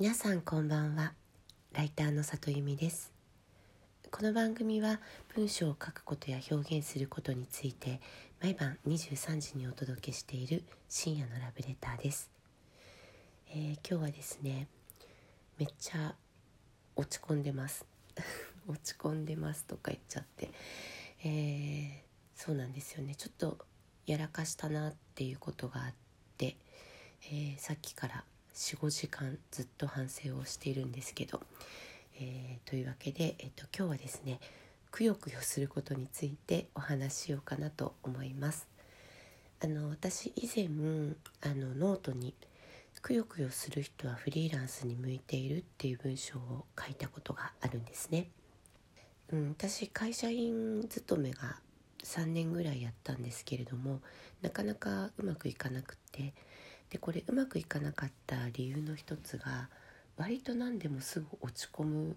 皆さんこんばんは。ライターの里由美です。この番組は文章を書くことや表現することについて毎晩23時にお届けしている深夜のラブレターです、えー、今日はですねめっちゃ落ち込んでます。落ち込んでますとか言っちゃって、えー、そうなんですよね。ちょっとやらかしたなっていうことがあって、えー、さっきから45時間ずっと反省をしているんですけど、えー、というわけで、えーと、今日はですねくよくよすることについてお話ししようかなと思います。あの私以前あのノートに「くよくよする人はフリーランスに向いている」っていう文章を書いたことがあるんですね。うん、私会社員勤めが3年ぐらいやったんですけれどもなかなかうまくいかなくってでこれうまくいかなかった理由の一つが割と何でもすぐ落ち込む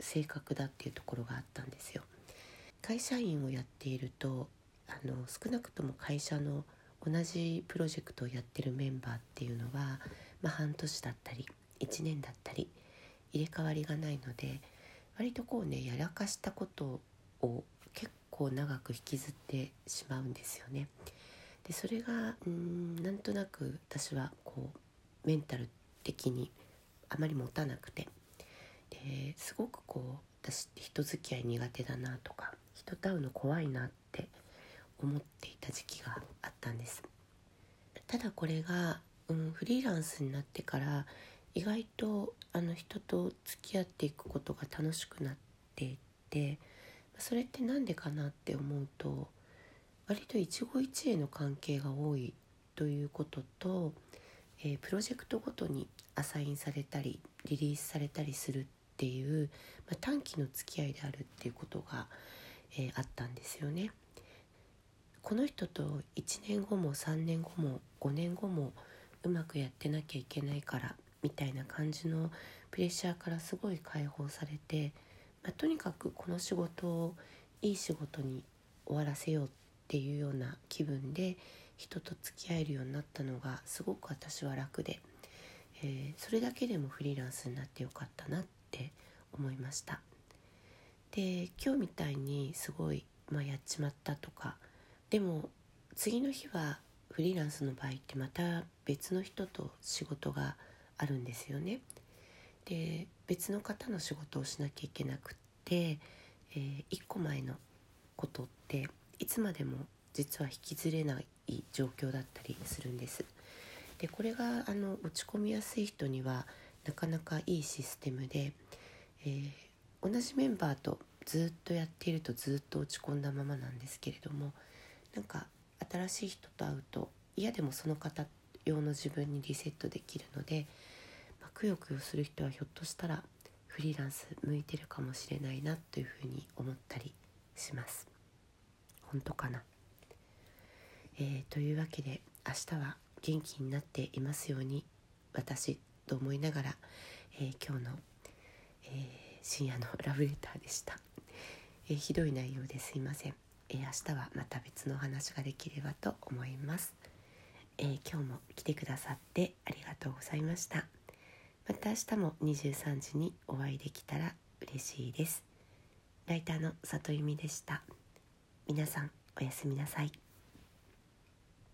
性格だっていうところがあったんですよ。会社員をやっているとあの少なくとも会社の同じプロジェクトをやってるメンバーっていうのは、まあ、半年だったり1年だったり入れ替わりがないので割とこうねやらかしたことを結構長く引きずってしまうんですよね。でそれがうんなんとなく私はこうメンタル的にあまり持たなくて。ですごくこう私って人付き合い苦手だなとか人と会うの怖いなって思っていた時期があったんです。ただこれが、うん、フリーランスになってから意外とあの人と付き合っていくことが楽しくなっていってそれって何でかなって思うと割と一期一会の関係が多いということと、えー、プロジェクトごとにアサインされたりリリースされたりするっていう、まあ、短期の付き合いであるっていうことが、えー、あったんですよね。この人と1年後も3年後も5年後もうまくやってなきゃいけないからみたいな感じのプレッシャーからすごい解放されて、まあ、とにかくこの仕事をいい仕事に終わらせようっていうような気分で人と付き合えるようになったのがすごく私は楽で、えー、それだけでもフリーランスになってよかったなって思いました。で今日みたいにすごい、まあ、やっちまったとかでも次の日はフリーランスの場合ってまた別の人と仕事があるんですよね。で別の方の仕事をしなきゃいけなくって、えー、1個前のことっていつまでも実は引きずれない状況だったりするんです。でこれがあの落ち込みやすい人にはなかなかいいシステムで、えー、同じメンバーとずっとやっているとずっと落ち込んだままなんですけれどもなんか新しい人と会うと嫌でもその方用の自分にリセットできるので、まあ、くよくよする人はひょっとしたらフリーランス向いてるかもしれないなというふうに思ったりします。本当かな、えー、というわけで明日は元気になっていますように私と思いながら、えー、今日の、えー、深夜のラブレターでした、えひどい内容です。いません、え明日はまた別のお話ができればと思います、え今日も来てくださってありがとうございました。また明日も23時にお会いできたら嬉しいです。ライターの里由美でした。皆さんおやすみなさい。